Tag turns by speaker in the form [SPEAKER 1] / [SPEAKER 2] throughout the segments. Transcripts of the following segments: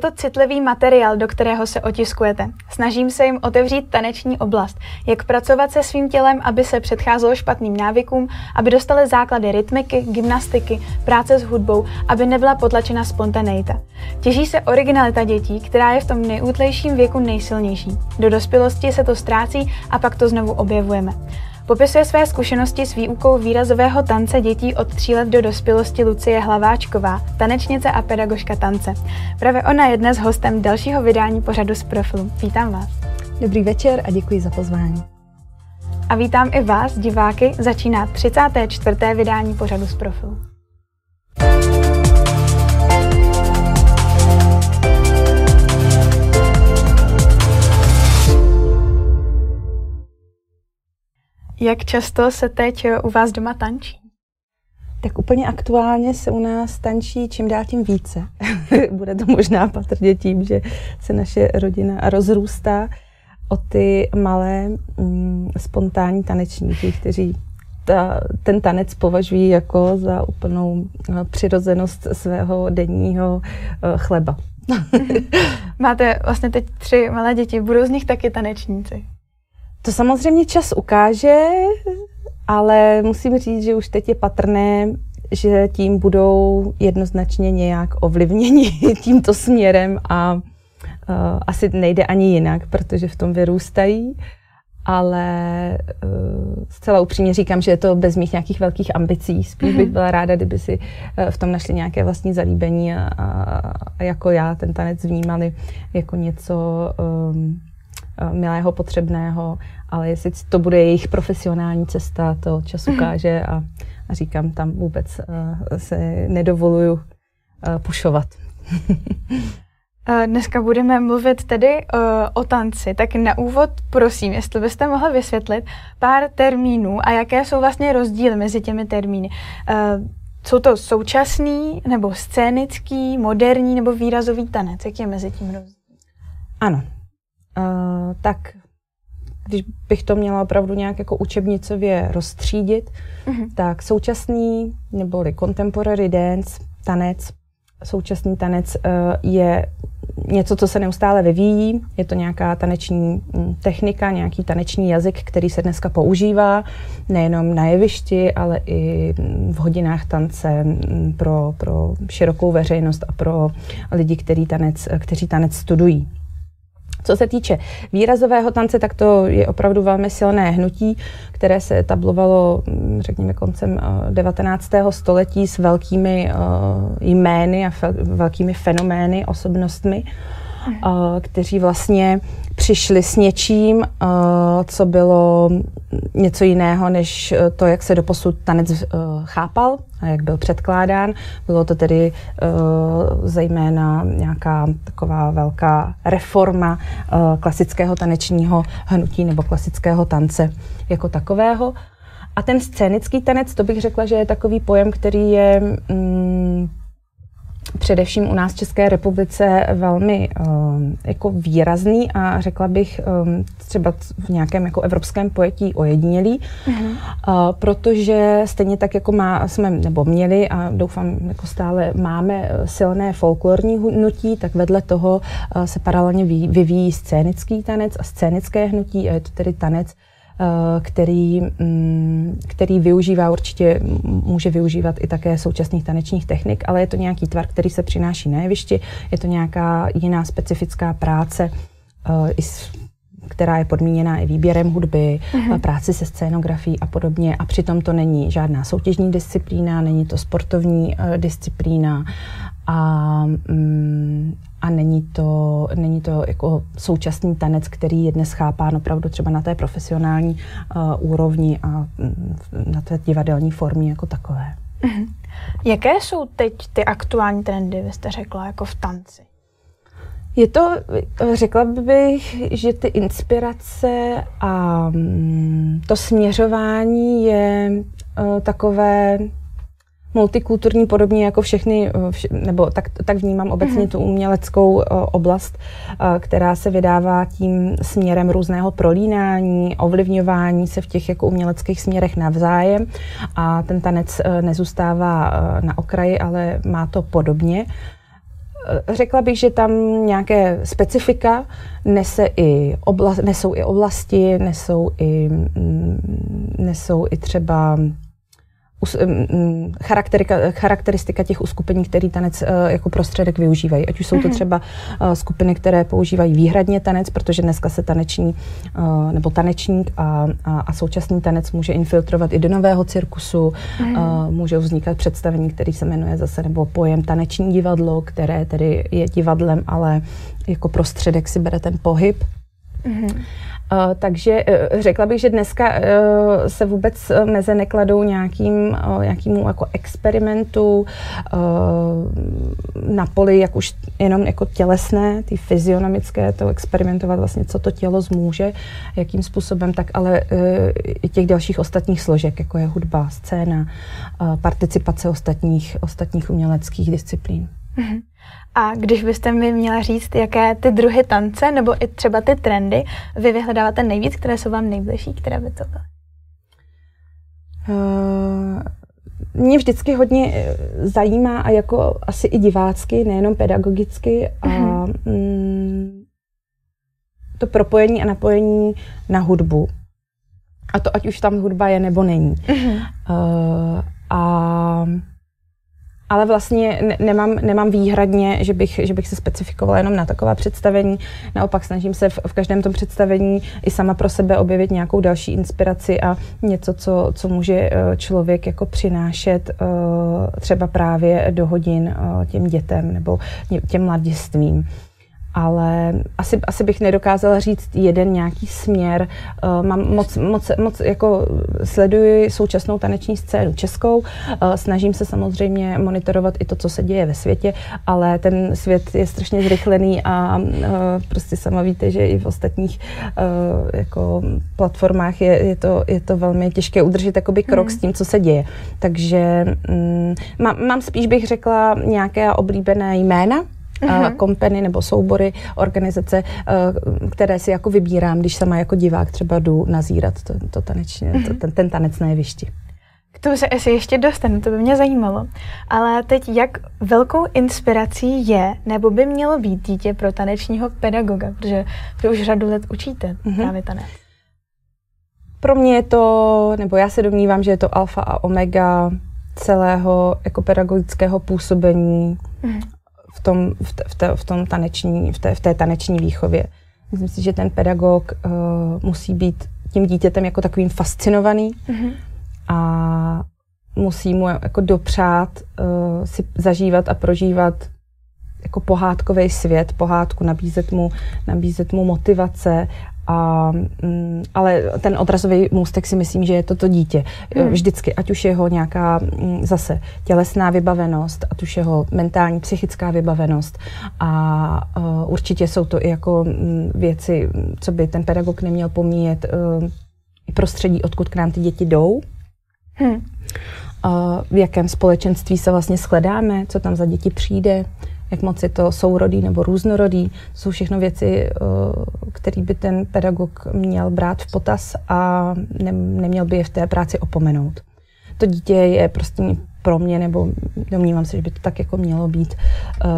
[SPEAKER 1] To citlivý materiál, do kterého se otiskujete. Snažím se jim otevřít taneční oblast, jak pracovat se svým tělem, aby se předcházelo špatným návykům, aby dostali základy rytmiky, gymnastiky, práce s hudbou, aby nebyla potlačena spontaneita. Těží se originalita dětí, která je v tom nejútlejším věku nejsilnější. Do dospělosti se to ztrácí a pak to znovu objevujeme. Popisuje své zkušenosti s výukou výrazového tance dětí od tří let do dospělosti Lucie Hlaváčková, tanečnice a pedagožka tance. Právě ona je dnes hostem dalšího vydání pořadu z profilu. Vítám vás.
[SPEAKER 2] Dobrý večer a děkuji za pozvání.
[SPEAKER 1] A vítám i vás, diváky, začíná 34. vydání pořadu z profilu. Jak často se teď u vás doma tančí?
[SPEAKER 2] Tak úplně aktuálně se u nás tančí čím dál tím více. Bude to možná patrně tím, že se naše rodina rozrůstá o ty malé mm, spontánní tanečníky, kteří ta, ten tanec považují jako za úplnou eh, přirozenost svého denního uh, chleba.
[SPEAKER 1] Máte vlastně teď tři malé děti, budou z nich taky tanečníci?
[SPEAKER 2] To samozřejmě čas ukáže, ale musím říct, že už teď je patrné, že tím budou jednoznačně nějak ovlivněni tímto směrem a uh, asi nejde ani jinak, protože v tom vyrůstají. Ale uh, zcela upřímně říkám, že je to bez mých nějakých velkých ambicí. Spíš bych mhm. byla ráda, kdyby si uh, v tom našli nějaké vlastní zalíbení a, a, a jako já ten tanec vnímali jako něco um, milého, potřebného, ale jestli to bude jejich profesionální cesta, to čas mhm. ukáže a, a říkám, tam vůbec uh, se nedovoluju uh, pušovat.
[SPEAKER 1] Dneska budeme mluvit tedy uh, o tanci, tak na úvod prosím, jestli byste mohli vysvětlit pár termínů a jaké jsou vlastně rozdíly mezi těmi termíny. Uh, jsou to současný nebo scénický, moderní nebo výrazový tanec? Jak je mezi tím rozdíl?
[SPEAKER 2] Ano, Uh, tak když bych to měla opravdu nějak jako učebnicově rozstřídit, uh-huh. tak současný neboli contemporary dance, tanec, současný tanec uh, je něco, co se neustále vyvíjí. Je to nějaká taneční hm, technika, nějaký taneční jazyk, který se dneska používá nejenom na jevišti, ale i v hodinách tance hm, pro, pro širokou veřejnost a pro lidi, který tanec, kteří tanec studují. Co se týče výrazového tance, tak to je opravdu velmi silné hnutí, které se etablovalo, mm, řekněme, koncem 19. Eh, století s velkými eh, jmény a velkými fenomény, osobnostmi, kteří vlastně přišli s něčím, co bylo něco jiného, než to, jak se doposud tanec chápal a jak byl předkládán. Bylo to tedy zejména nějaká taková velká reforma klasického tanečního hnutí nebo klasického tance jako takového. A ten scénický tanec, to bych řekla, že je takový pojem, který je mm, především u nás v České republice velmi um, jako výrazný a řekla bych um, třeba v nějakém jako evropském pojetí ojedinělý, uh-huh. uh, protože stejně tak jako má, jsme nebo měli a doufám jako stále máme silné folklorní hnutí, tak vedle toho uh, se paralelně vyvíjí scénický tanec a scénické hnutí a je to tedy tanec, který, mm, který využívá určitě, může využívat i také současných tanečních technik, ale je to nějaký tvar, který se přináší na jevišti, je to nějaká jiná specifická práce, eh, která je podmíněná i výběrem hudby, uh-huh. práci se scénografií a podobně. A přitom to není žádná soutěžní disciplína, není to sportovní disciplína a, mm, a není to, není to jako současný tanec, který je dnes chápán opravdu třeba na té profesionální uh, úrovni a mm, na té divadelní formě jako takové.
[SPEAKER 1] Uh-huh. Jaké jsou teď ty aktuální trendy, vy jste řekla, jako v tanci?
[SPEAKER 2] Je to, řekla bych, že ty inspirace a mm, to směřování je uh, takové multikulturní, podobně jako všechny, eh, vš, nebo tak, tak vnímám obecně mm-hmm. tu uměleckou uh, oblast, uh, která se vydává tím směrem různého prolínání, ovlivňování se v těch jako uměleckých směrech navzájem a ten tanec uh, nezůstává uh, na okraji, ale má to podobně. Řekla bych, že tam nějaké specifika nese i obla, nesou i oblasti, nesou i, mm, nesou i třeba charakteristika těch uskupení, který tanec eh, jako prostředek využívají. Ať už jsou to mhm. třeba eh, skupiny, které používají výhradně tanec, protože dneska se taneční eh, nebo tanečník a, a, a současný tanec může infiltrovat i do nového cirkusu. Mm. Může vznikat představení, který se jmenuje zase nebo pojem taneční divadlo, které tedy je divadlem, ale jako prostředek si bere ten pohyb. Mm-hmm. Uh, takže uh, řekla bych, že dneska uh, se vůbec meze nekladou nějakým, nějakým jako experimentu na poli, jak už jenom jako tělesné, ty fyzionomické, to experimentovat vlastně, co to tělo zmůže, jakým způsobem, tak ale i těch dalších ostatních složek, jako je hudba, scéna, participace ostatních, ostatních uměleckých disciplín. Mm-hmm.
[SPEAKER 1] A když byste mi měla říct, jaké ty druhy tance nebo i třeba ty trendy vy vyhledáváte nejvíc, které jsou vám nejbližší, které by to byly?
[SPEAKER 2] Uh, mě vždycky hodně eh, zajímá a jako asi i divácky, nejenom pedagogicky, a mm, to propojení a napojení na hudbu. A to ať už tam hudba je nebo není. Uh-huh. Uh, a ale vlastně ne, nemám, nemám výhradně, že bych, že bych se specifikovala jenom na taková představení. Naopak snažím se v, v každém tom představení i sama pro sebe objevit nějakou další inspiraci a něco, co, co může eh, člověk jako přinášet eh, třeba právě do hodin eh, těm dětem nebo těm mladistvím ale asi, asi bych nedokázala říct jeden nějaký směr. Uh, mám moc, moc, moc jako sleduji současnou taneční scénu českou, uh, snažím se samozřejmě monitorovat i to, co se děje ve světě, ale ten svět je strašně zrychlený a uh, prostě sama víte, že i v ostatních jako platformách je, je, to, je to velmi těžké udržet jakoby krok hmm. s tím, co se děje. Takže um, mám, mám spíš bych řekla nějaké oblíbené jména, uh-huh. kompeny nebo soubory, organizace, které si jako vybírám, když sama jako divák třeba jdu nazírat to, to tanečně, uh-huh. to, ten, ten tanec na jevišti.
[SPEAKER 1] K tomu se asi ještě dostanu, to by mě zajímalo. Ale teď, jak velkou inspirací je, nebo by mělo být dítě pro tanečního pedagoga, protože vy už řadu let učíte uh-huh. právě tanec.
[SPEAKER 2] Pro mě je to, nebo já se domnívám, že je to alfa a omega celého jako pedagogického působení v tom, v, te, v, te, v tom taneční, v té, v té taneční výchově. Myslím si, že ten pedagog uh, musí být tím dítětem jako takovým fascinovaný mm-hmm. a musí mu jako dopřát uh, si zažívat a prožívat jako pohádkový svět, pohádku, nabízet mu, nabízet mu motivace a, mm, ale ten odrazový můstek si myslím, že je to to dítě. Hmm. Vždycky, ať už jeho nějaká mm, zase tělesná vybavenost, ať už jeho mentální, psychická vybavenost. A uh, určitě jsou to i jako um, věci, co by ten pedagog neměl pomíjet, uh, prostředí, odkud k nám ty děti jdou. Hmm. Uh, v jakém společenství se vlastně shledáme, co tam za děti přijde, jak moc je to sourodý nebo různorodý. Jsou všechno věci, eh, které by ten pedagog měl brát v potaz a ne, neměl by je v té práci opomenout. To dítě je prostě pro mě, nebo domnívám se, že by to tak jako mělo být, eh,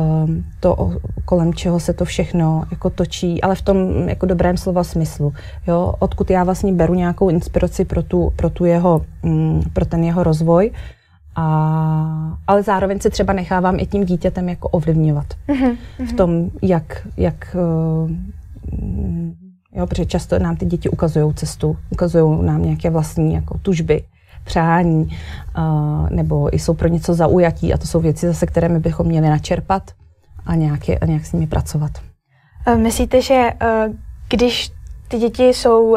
[SPEAKER 2] to, kolem čeho se to všechno jako točí, ale v tom jako dobrém slova smyslu. Jo? Odkud já vlastně beru nějakou inspiraci pro, tu, pro, tu jeho, mm, pro ten jeho rozvoj, a, ale zároveň se třeba nechávám i tím dítětem jako ovlivňovat mm-hmm. v tom, jak, jak uh, jo, protože často nám ty děti ukazují cestu, ukazují nám nějaké vlastní jako tužby, přání, uh, nebo jsou pro něco zaujatí a to jsou věci zase, které my bychom měli načerpat a nějak, je, a nějak s nimi pracovat.
[SPEAKER 1] Myslíte, že uh, když ty děti jsou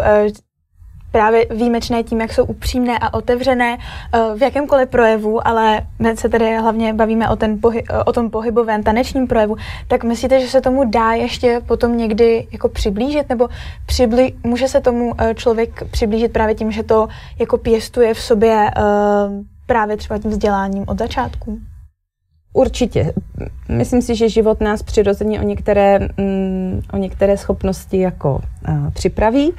[SPEAKER 1] právě výjimečné tím, jak jsou upřímné a otevřené eh, v jakémkoliv projevu, ale my se tedy hlavně bavíme o, ten pohy, o tom pohybovém tanečním projevu, tak myslíte, že se tomu dá ještě potom někdy jako přiblížit, nebo přibli, může se tomu eh, člověk přiblížit právě tím, že to jako pěstuje v sobě eh, právě třeba tím vzděláním od začátku?
[SPEAKER 2] Určitě. Myslím si, že život nás přirozeně o některé, mm, o některé schopnosti jako připraví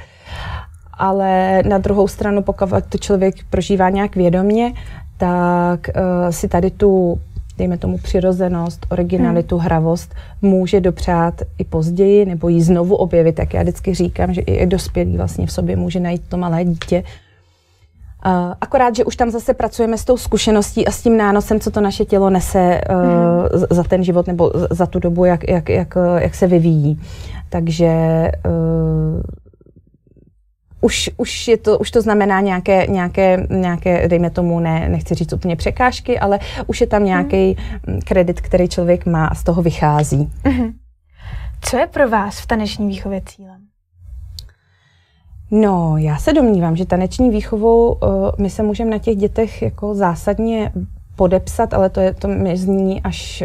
[SPEAKER 2] ale na druhou stranu, pokud to člověk prožívá nějak vědomně, tak uh, si tady tu dejme tomu přirozenost, originalitu, hmm. hravost, může dopřát i později, nebo ji znovu objevit. Tak já vždycky říkám, že i dospělý vlastně v sobě může najít to malé dítě. Uh, akorát, že už tam zase pracujeme s tou zkušeností a s tím nánosem, co to naše tělo nese uh, hmm. za ten život nebo za tu dobu, jak, jak, jak, jak se vyvíjí. Takže uh, už, už, je to, už to znamená nějaké, nějaké, nějaké, dejme tomu, ne, nechci říct úplně překážky, ale už je tam nějaký mm. kredit, který člověk má a z toho vychází. Mm-hmm.
[SPEAKER 1] Co je pro vás v taneční výchově cílem?
[SPEAKER 2] No, já se domnívám, že taneční výchovou uh, my se můžeme na těch dětech jako zásadně podepsat, ale to je to mi zní až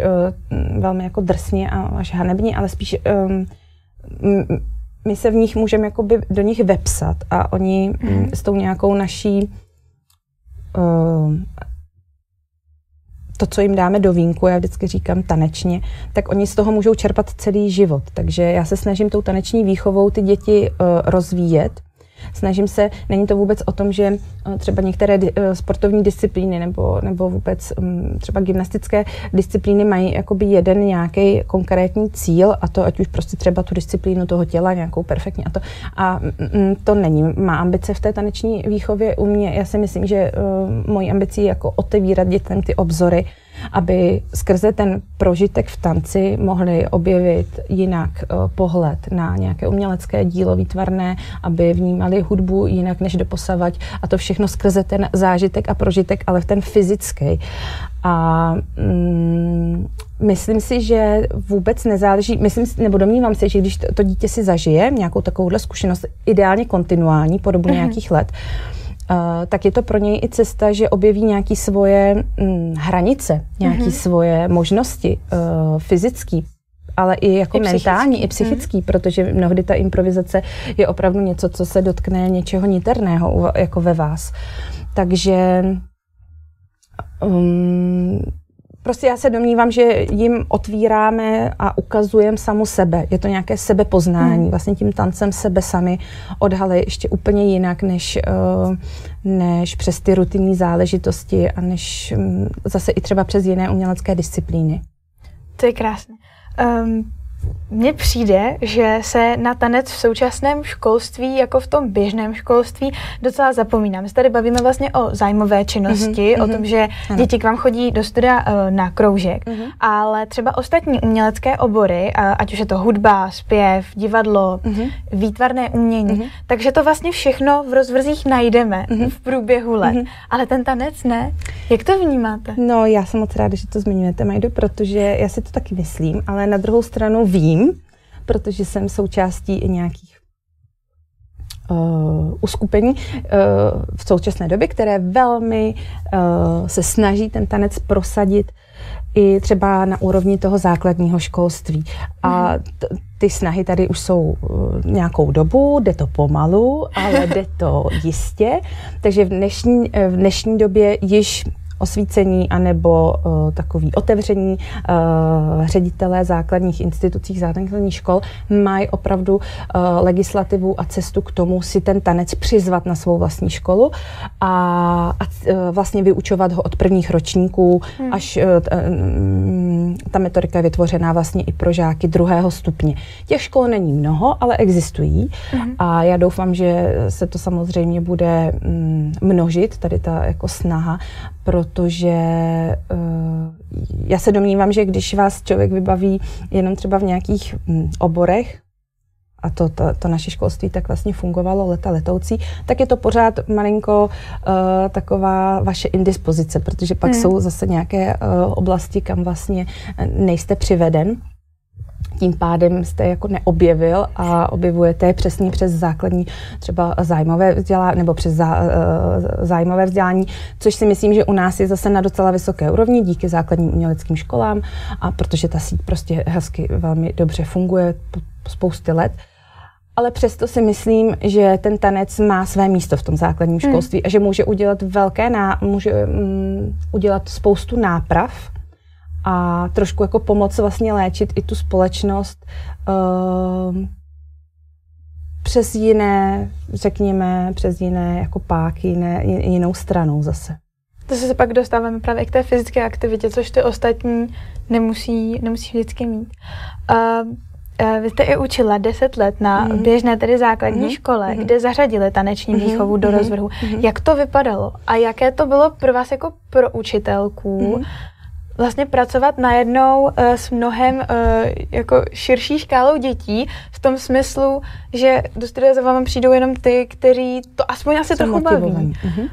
[SPEAKER 2] uh, velmi jako drsně a až hanebně, ale spíš um, my se v nich můžeme jakoby do nich vepsat a oni mm. s tou nějakou naší uh, to, co jim dáme do vínku, já vždycky říkám tanečně, tak oni z toho můžou čerpat celý život. Takže já se snažím tou taneční výchovou ty děti uh, rozvíjet Snažím se, není to vůbec o tom, že eh, třeba některé eh, sportovní disciplíny nebo, nebo vůbec mm, třeba gymnastické disciplíny mají jakoby jeden nějaký konkrétní cíl a to ať už prostě třeba tu disciplínu toho těla nějakou perfektně a to. A mm, mm, to není má ambice v té taneční výchově u mě. Já si myslím, že uh, mojí ambicí je jako otevírat dětem ty obzory, aby skrze ten prožitek v tanci mohli objevit jinak uh, pohled na nějaké umělecké dílo výtvarné, aby vnímali hudbu jinak než doposavať a to všechno skrze ten zážitek a prožitek, ale v ten fyzický. A mm, myslím si, že vůbec nezáleží, myslím, nebo domnívám se, že když to, to dítě si zažije nějakou takovouhle zkušenost, ideálně kontinuální po dobu mm-hmm. nějakých let, Uh, tak je to pro něj i cesta, že objeví nějaké svoje mm, hranice, nějaké mm-hmm. svoje možnosti uh, fyzický, ale i jako I mentální, psychický. i psychický, mm. protože mnohdy ta improvizace je opravdu něco, co se dotkne něčeho niterného jako ve vás. Takže um, Prostě já se domnívám, že jim otvíráme a ukazujeme samu sebe. Je to nějaké sebepoznání. Hmm. Vlastně tím tancem sebe sami odhalí ještě úplně jinak, než, uh, než přes ty rutinní záležitosti a než um, zase i třeba přes jiné umělecké disciplíny.
[SPEAKER 1] To je krásné. Um, mně přijde, že se na tanec v současném školství, jako v tom běžném školství, docela zapomíná. My se tady bavíme vlastně o zájmové činnosti, mm-hmm, o tom, že ano. děti k vám chodí do studia uh, na kroužek, mm-hmm. ale třeba ostatní umělecké obory, uh, ať už je to hudba, zpěv, divadlo, mm-hmm. výtvarné umění, mm-hmm. takže to vlastně všechno v rozvrzích najdeme mm-hmm. v průběhu let. Mm-hmm. Ale ten tanec ne. Jak to vnímáte?
[SPEAKER 2] No, já jsem moc ráda, že to zmiňujete, Majdo, protože já si to taky myslím, ale na druhou stranu vím, protože jsem součástí i nějakých uh, uskupení uh, v současné době, které velmi uh, se snaží ten tanec prosadit i třeba na úrovni toho základního školství. A mhm. t- ty snahy tady už jsou uh, nějakou dobu, jde to pomalu, ale jde to jistě. Takže v dnešní, v dnešní době již osvícení anebo uh, takový otevření uh, ředitelé základních institucí, základních škol mají opravdu uh, legislativu a cestu k tomu si ten tanec přizvat na svou vlastní školu a, a uh, vlastně vyučovat ho od prvních ročníků, hmm. až uh, ta metodika je vytvořená vlastně i pro žáky druhého stupně. Těch škol není mnoho, ale existují hmm. a já doufám, že se to samozřejmě bude mm, množit, tady ta jako snaha, protože uh, já se domnívám, že když vás člověk vybaví jenom třeba v nějakých um, oborech, a to, to, to naše školství tak vlastně fungovalo leta letoucí, tak je to pořád malinko uh, taková vaše indispozice, protože pak hmm. jsou zase nějaké uh, oblasti, kam vlastně nejste přiveden tím pádem jste jako neobjevil a objevujete je přesně přes základní třeba zájmové vzdělání nebo přes zá, eh, zájmové vzdělání, což si myslím, že u nás je zase na docela vysoké úrovni díky základním uměleckým školám a protože ta síť prostě hezky velmi dobře funguje po, po spoustě let. Ale přesto si myslím, že ten tanec má své místo v tom základním hmm. školství hmm. a že může udělat velké, ná, může um, udělat spoustu náprav a trošku jako pomoct vlastně léčit i tu společnost uh, přes jiné, řekněme, přes jiné jako páky, jiné, jinou stranou zase.
[SPEAKER 1] To se pak dostáváme právě k té fyzické aktivitě, což ty ostatní nemusí, nemusí vždycky mít. Uh, vy jste i učila 10 let na mm. běžné, tedy základní mm. škole, mm. kde zařadili taneční mhm. výchovu do mhm. rozvrhu. Mm. Jak to vypadalo a jaké to bylo pro vás jako pro učitelku mm. Vlastně pracovat najednou uh, s mnohem uh, jako širší škálou dětí v tom smyslu, že do studia za vámi přijdou jenom ty, kteří to aspoň asi trochu baví. Mm-hmm.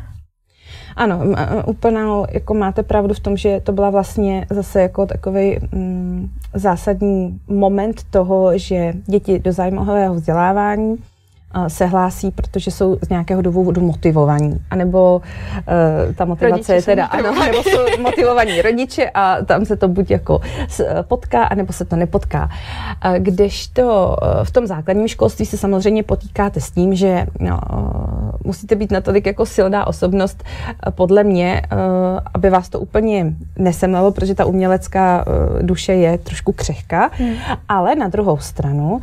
[SPEAKER 2] Ano, úplně jako máte pravdu v tom, že to byla vlastně zase jako takový mm, zásadní moment toho, že děti do zájmového vzdělávání se hlásí, protože jsou z nějakého důvodu motivovaní. A nebo uh, ta motivace rodiče je teda, ano, nebo jsou motivovaní rodiče a tam se to buď jako potká, anebo se to nepotká. Když to v tom základním školství se samozřejmě potýkáte s tím, že no, musíte být natolik jako silná osobnost, podle mě, aby vás to úplně nesemlelo, protože ta umělecká duše je trošku křehká, hmm. ale na druhou stranu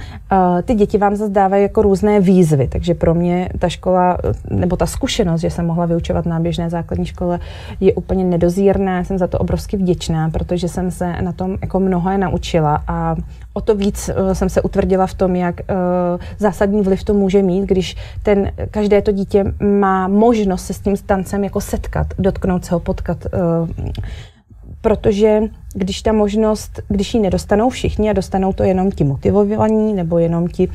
[SPEAKER 2] ty děti vám zase dávají jako různé výzvy. Takže pro mě ta škola, nebo ta zkušenost, že jsem mohla vyučovat na běžné základní škole, je úplně nedozírná. Jsem za to obrovsky vděčná, protože jsem se na tom jako mnoho naučila a o to víc uh, jsem se utvrdila v tom, jak uh, zásadní vliv to může mít, když ten, každé to dítě má možnost se s tím tancem jako setkat, dotknout se ho, potkat. Uh, protože když ta možnost, když ji nedostanou všichni a dostanou to jenom ti motivovaní nebo jenom ti,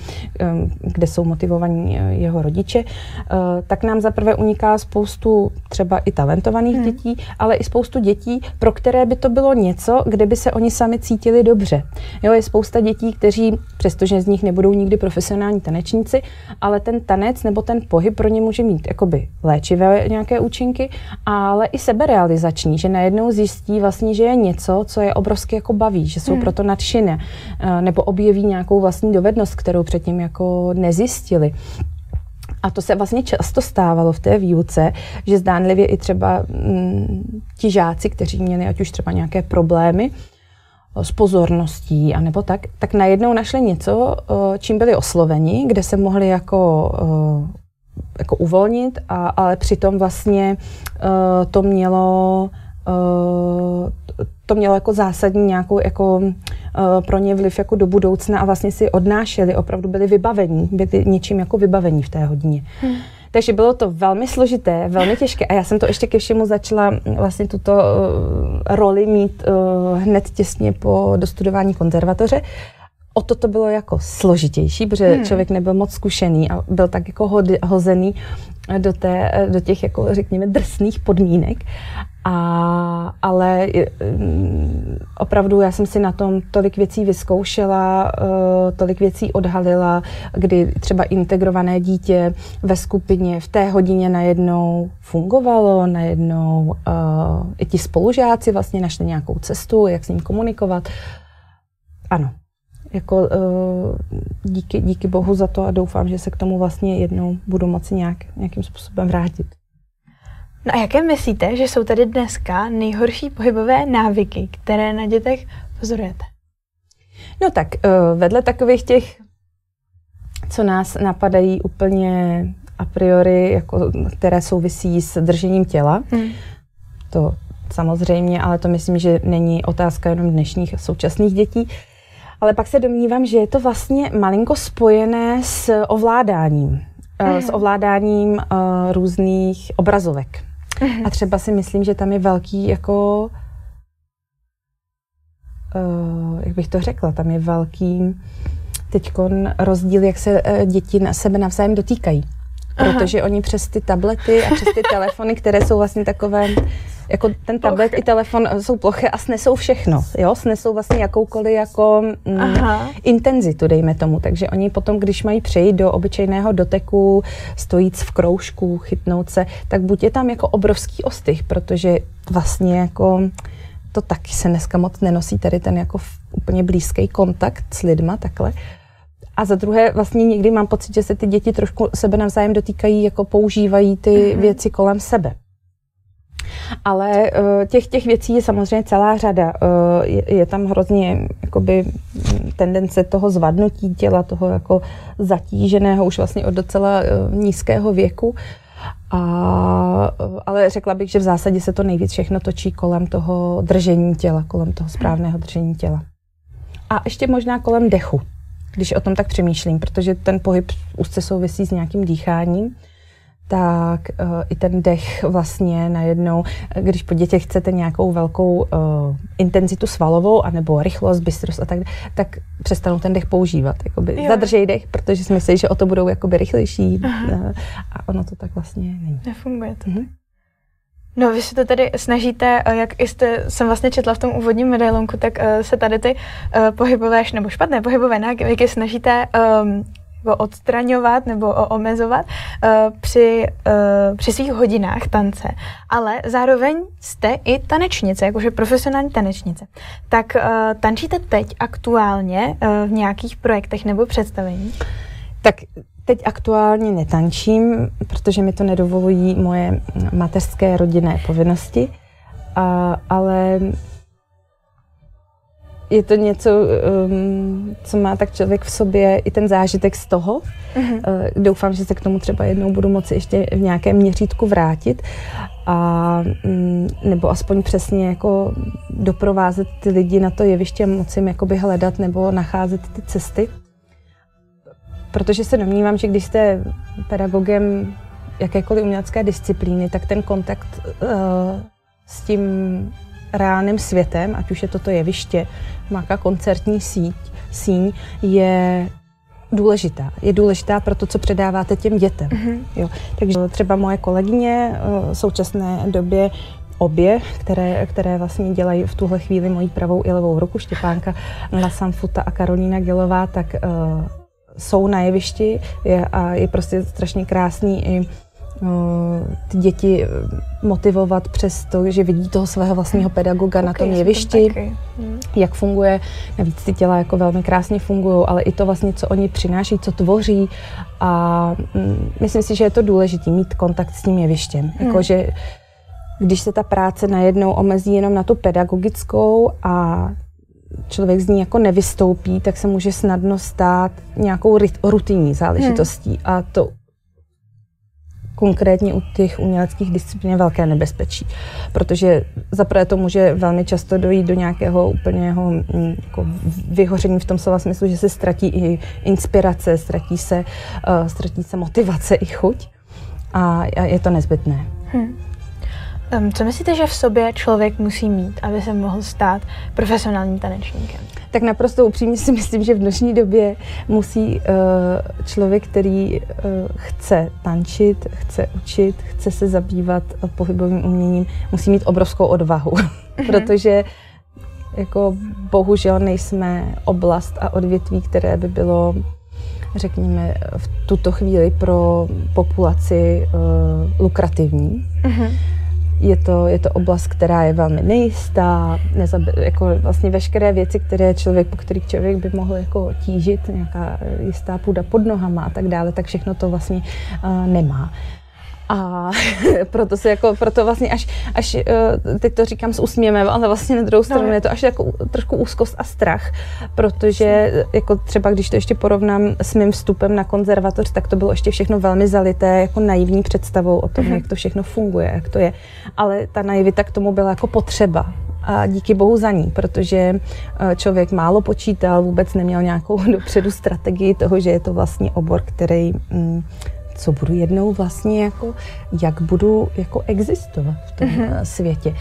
[SPEAKER 2] kde jsou motivovaní eh, jeho rodiče, eh, tak nám zaprvé uniká spoustu třeba i talentovaných hmm. dětí, ale i spoustu dětí, pro které by to bylo něco, kde by se oni sami cítili dobře. Jo, je spousta dětí, kteří, přestože z nich nebudou nikdy profesionální tanečníci, ale ten tanec nebo ten pohyb pro ně může mít jakoby léčivé nějaké účinky, ale i seberealizační, že najednou zjistí vlastně, že je něco, co je obrovsky jako baví, že jsou hmm. proto nadšené, eh, nebo objeví nějakou vlastní dovednost, kterou předtím jako nezjistili. A to se vlastně často stávalo v té výuce, že zdánlivě i třeba mm, ti žáci, kteří měli ať už třeba nějaké problémy eh, s pozorností, anebo tak, tak najednou našli něco, eh, čím byli osloveni, kde se mohli jako jako uvolnit, a, ale přitom vlastně uh, to mělo to mělo jako zásadní nějakou jako uh, pro ně vliv jako do budoucna a vlastně si odnášeli, opravdu byli vybavení, byli něčím jako vybavení v té hodině. Hmm. Takže bylo to velmi složité, velmi těžké a já jsem to ještě ke všemu začala vlastně tuto uh, roli mít uh, hned těsně po dostudování konzervatoře. O to to bylo jako složitější, protože hmm. člověk nebyl moc zkušený a byl tak jako hozený do, té, do těch, jako řekněme, drsných podmínek. A, ale mm, opravdu já jsem si na tom tolik věcí vyzkoušela, uh, tolik věcí odhalila, kdy třeba integrované dítě ve skupině v té hodině najednou fungovalo, najednou uh, i ti spolužáci vlastně našli nějakou cestu, jak s ním komunikovat. Ano, jako uh, díky, díky bohu za to a doufám, že se k tomu vlastně jednou budu moci nějak, nějakým způsobem vrátit.
[SPEAKER 1] No a jaké myslíte, že jsou tady dneska nejhorší pohybové návyky, které na dětech pozorujete?
[SPEAKER 2] No tak uh, vedle takových těch, co nás napadají úplně a priori, jako, které souvisí s držením těla, hmm. to samozřejmě, ale to myslím, že není otázka jenom dnešních současných dětí, ale pak se domnívám, že je to vlastně malinko spojené s ovládáním. Mm. S ovládáním uh, různých obrazovek. Mm. A třeba si myslím, že tam je velký jako uh, jak bych to řekla, tam je velký teď rozdíl, jak se uh, děti na sebe navzájem dotýkají. Aha. Protože oni přes ty tablety a přes ty telefony, které jsou vlastně takové jako ten tablet plochy. i telefon jsou plochy a snesou všechno, jo, snesou vlastně jakoukoliv jako mm, intenzitu, dejme tomu, takže oni potom, když mají přejít do obyčejného doteku, stojíc v kroužku, chytnout se, tak buď je tam jako obrovský ostych, protože vlastně jako to taky se dneska moc nenosí, tady ten jako úplně blízký kontakt s lidma takhle, a za druhé, vlastně někdy mám pocit, že se ty děti trošku sebe navzájem dotýkají, jako používají ty mm-hmm. věci kolem sebe. Ale uh, těch, těch věcí je samozřejmě celá řada. Uh, je, je tam hrozně jakoby, tendence toho zvadnutí těla, toho jako zatíženého už vlastně od docela uh, nízkého věku. A, ale řekla bych, že v zásadě se to nejvíc všechno točí kolem toho držení těla, kolem toho správného držení těla. A ještě možná kolem dechu, když o tom tak přemýšlím, protože ten pohyb úzce souvisí s nějakým dýcháním tak uh, i ten dech vlastně najednou, když po dětech chcete nějakou velkou uh, intenzitu svalovou, anebo rychlost, bystrost a tak, tak přestanou ten dech používat. Jakoby zadržej dech, protože si myslí, že o to budou jakoby rychlejší uh, a ono to tak vlastně není.
[SPEAKER 1] Nefunguje to. Mm-hmm. No, vy se to tady snažíte, jak jste, jsem vlastně četla v tom úvodním medailonku, tak se tady ty pohybové, nebo špatné pohybové návyky snažíte um, jako odstraňovat nebo omezovat uh, při, uh, při svých hodinách tance, ale zároveň jste i tanečnice, jakože profesionální tanečnice. Tak uh, tančíte teď aktuálně uh, v nějakých projektech nebo představeních?
[SPEAKER 2] Tak teď aktuálně netančím, protože mi to nedovolují moje mateřské rodinné povinnosti, uh, ale je to něco, um, co má tak člověk v sobě i ten zážitek z toho. Uh-huh. Uh, doufám, že se k tomu třeba jednou budu moci ještě v nějakém měřítku vrátit a um, nebo aspoň přesně jako doprovázet ty lidi na to jeviště, moci jim jakoby hledat nebo nacházet ty cesty. Protože se domnívám, že když jste pedagogem jakékoliv umělecké disciplíny, tak ten kontakt uh, s tím reálným světem, ať už je toto jeviště, nějaká koncertní síť, síň, je důležitá. Je důležitá pro to, co předáváte těm dětem. Mm-hmm. Jo. Takže třeba moje kolegyně eh, v současné době obě, které, které vlastně dělají v tuhle chvíli mojí pravou i levou ruku, Štěpánka Lasanfuta a Karolína Gilová, tak uh, jsou na jevišti je, a je prostě strašně krásný i ty děti motivovat přes to, že vidí toho svého vlastního pedagoga okay, na tom jevišti, hmm. jak funguje. Navíc ty těla jako velmi krásně fungují, ale i to vlastně, co oni přináší, co tvoří. A mm, myslím si, že je to důležité mít kontakt s tím jevištěm. Hmm. Jako, že když se ta práce najednou omezí jenom na tu pedagogickou a člověk z ní jako nevystoupí, tak se může snadno stát nějakou rutinní záležitostí. Hmm. A to konkrétně u těch uměleckých disciplín je velké nebezpečí, protože zaprvé to může velmi často dojít do nějakého úplného mm, jako vyhoření v tom slova smyslu, že se ztratí i inspirace, ztratí se, uh, ztratí se motivace i chuť a je to nezbytné. Hmm.
[SPEAKER 1] Um, co myslíte, že v sobě člověk musí mít, aby se mohl stát profesionálním tanečníkem?
[SPEAKER 2] Tak naprosto upřímně si myslím, že v dnešní době musí uh, člověk, který uh, chce tančit, chce učit, chce se zabývat uh, pohybovým uměním, musí mít obrovskou odvahu, mm-hmm. protože jako bohužel nejsme oblast a odvětví, které by bylo řekněme, v tuto chvíli pro populaci uh, lukrativní. Mm-hmm je to, je to oblast, která je velmi nejistá, nezabe, jako vlastně veškeré věci, které člověk, po kterých člověk by mohl jako tížit, nějaká jistá půda pod nohama a tak dále, tak všechno to vlastně uh, nemá. A proto se jako, proto vlastně až, až eh, teď to říkám s úsměvem, ale vlastně na druhou stranu no. je to až jako trošku úzkost a strach, protože jako třeba když to ještě porovnám s mým vstupem na konzervatoř, tak to bylo ještě všechno velmi zalité jako naivní představou o tom, mm-hmm. jak to všechno funguje, jak to je. Ale ta naivita k tomu byla jako potřeba a díky bohu za ní, protože eh, člověk málo počítal, vůbec neměl nějakou dopředu strategii toho, že je to vlastně obor, který mm, co budu jednou vlastně jako, jak budu jako existovat v tom mm-hmm. světě.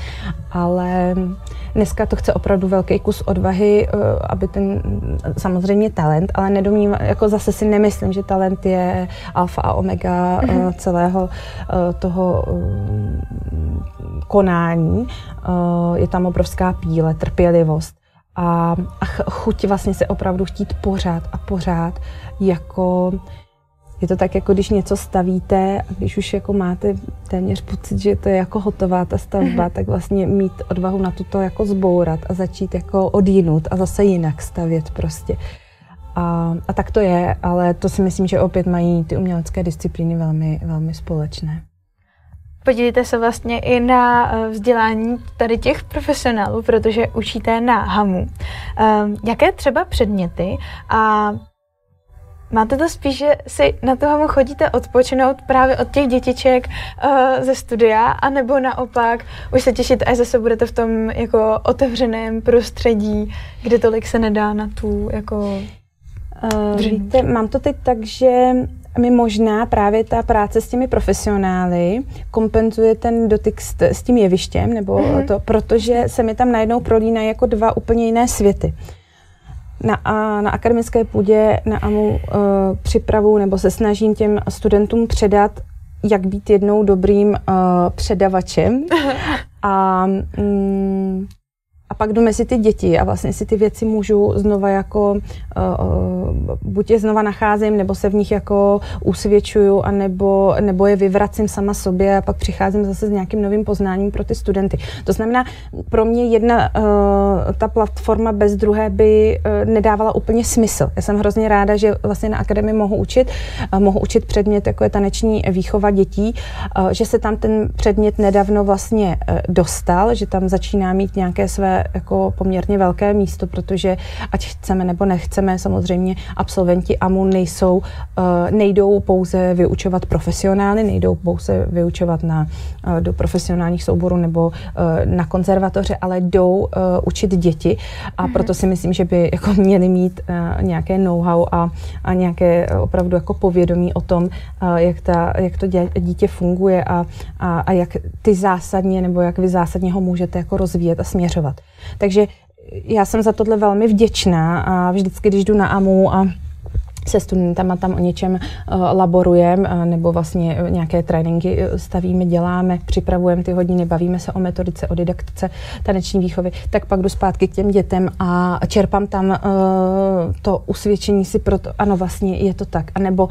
[SPEAKER 2] Ale dneska to chce opravdu velký kus odvahy, eh, aby ten, samozřejmě talent, ale nedomnívám, jako zase si nemyslím, že talent je alfa a omega mm-hmm. celého toho konání. Je tam obrovská píle, trpělivost a, a chuť vlastně se opravdu chtít pořád a pořád jako je to tak, jako když něco stavíte a když už jako máte téměř pocit, že to je jako hotová ta stavba, mm-hmm. tak vlastně mít odvahu na to jako zbourat a začít jako odjinut a zase jinak stavět prostě. A, a tak to je, ale to si myslím, že opět mají ty umělecké disciplíny velmi, velmi společné.
[SPEAKER 1] Podílíte se vlastně i na eh, vzdělání tady těch profesionálů, protože učíte na HAMu. Um, jaké třeba předměty a máte to spíš, že si na toho chodíte odpočinout právě od těch dětiček uh, ze studia, anebo naopak už se těšíte, až zase budete v tom jako otevřeném prostředí, kde tolik se nedá na tu jako
[SPEAKER 2] Uh, víte, mám to teď tak, že mi možná právě ta práce s těmi profesionály kompenzuje ten dotyk s, s tím jevištěm, nebo mm-hmm. to, protože se mi tam najednou prolínají jako dva úplně jiné světy. Na, a, na akademické půdě na AMU uh, připravu nebo se snažím těm studentům předat, jak být jednou dobrým uh, předavačem. a mm, pak jdu mezi ty děti a vlastně si ty věci můžu znova jako, uh, buď je znova nacházím, nebo se v nich jako usvědčuju, anebo, nebo je vyvracím sama sobě a pak přicházím zase s nějakým novým poznáním pro ty studenty. To znamená, pro mě jedna uh, ta platforma bez druhé by uh, nedávala úplně smysl. Já jsem hrozně ráda, že vlastně na akademii mohu učit, uh, mohu učit předmět, jako je taneční výchova dětí, uh, že se tam ten předmět nedávno vlastně uh, dostal, že tam začíná mít nějaké své jako poměrně velké místo, protože ať chceme nebo nechceme, samozřejmě absolventi AMU nejsou, eh, nejdou pouze vyučovat profesionály, nejdou pouze vyučovat na, eh, do profesionálních souborů nebo eh, na konzervatoře, ale jdou učit děti a mm-hmm. proto si myslím, že by jako měli mít nějaké know-how a, a nějaké opravdu jako povědomí o tom, jak, ta, jak to dítě funguje a, a, a jak ty zásadně nebo jak vy zásadně ho můžete jako rozvíjet a směřovat. Takže já jsem za tohle velmi vděčná a vždycky, když jdu na AMU a se studentama tam o něčem uh, laborujeme, uh, nebo vlastně nějaké tréninky stavíme, děláme, připravujeme ty hodiny, bavíme se o metodice, o didaktice taneční výchovy, tak pak jdu zpátky k těm dětem a čerpám tam uh, to usvědčení si pro to, ano, vlastně je to tak, a nebo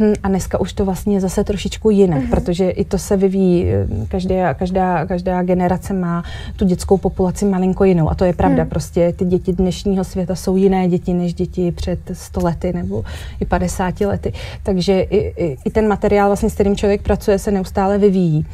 [SPEAKER 2] Hm, a dneska už to vlastně je zase trošičku jinak, uh-huh. protože i to se vyvíjí. Každá, každá, každá generace má tu dětskou populaci malinko jinou. A to je pravda. Uh-huh. Prostě ty děti dnešního světa jsou jiné děti než děti před 100 lety nebo i 50 lety. Takže i, i, i ten materiál, vlastně, s kterým člověk pracuje, se neustále vyvíjí.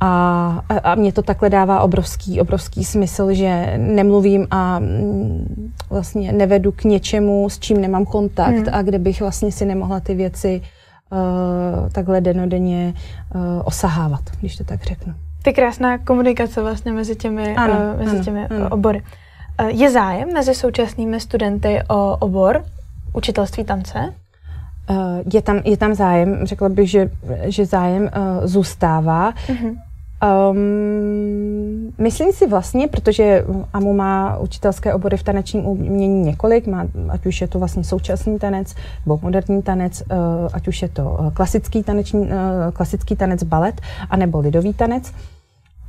[SPEAKER 2] A, a mě to takhle dává obrovský, obrovský smysl, že nemluvím a mm, vlastně nevedu k něčemu, s čím nemám kontakt hmm. a kde bych vlastně si nemohla ty věci uh, takhle denodenně uh, osahávat, když to tak řeknu.
[SPEAKER 1] Ty krásná komunikace vlastně mezi těmi, ano, uh, mezi ano, těmi ano. obory. Uh, je zájem mezi současnými studenty o obor učitelství tance?
[SPEAKER 2] je, tam, je tam zájem, řekla bych, že, že zájem uh, zůstává. Uh-huh. Um, myslím si vlastně, protože AMU má učitelské obory v tanečním umění několik, má, ať už je to vlastně současný tanec nebo moderní tanec, uh, ať už je to eh, klasický, taneční, uh, klasický tanec balet, anebo lidový tanec.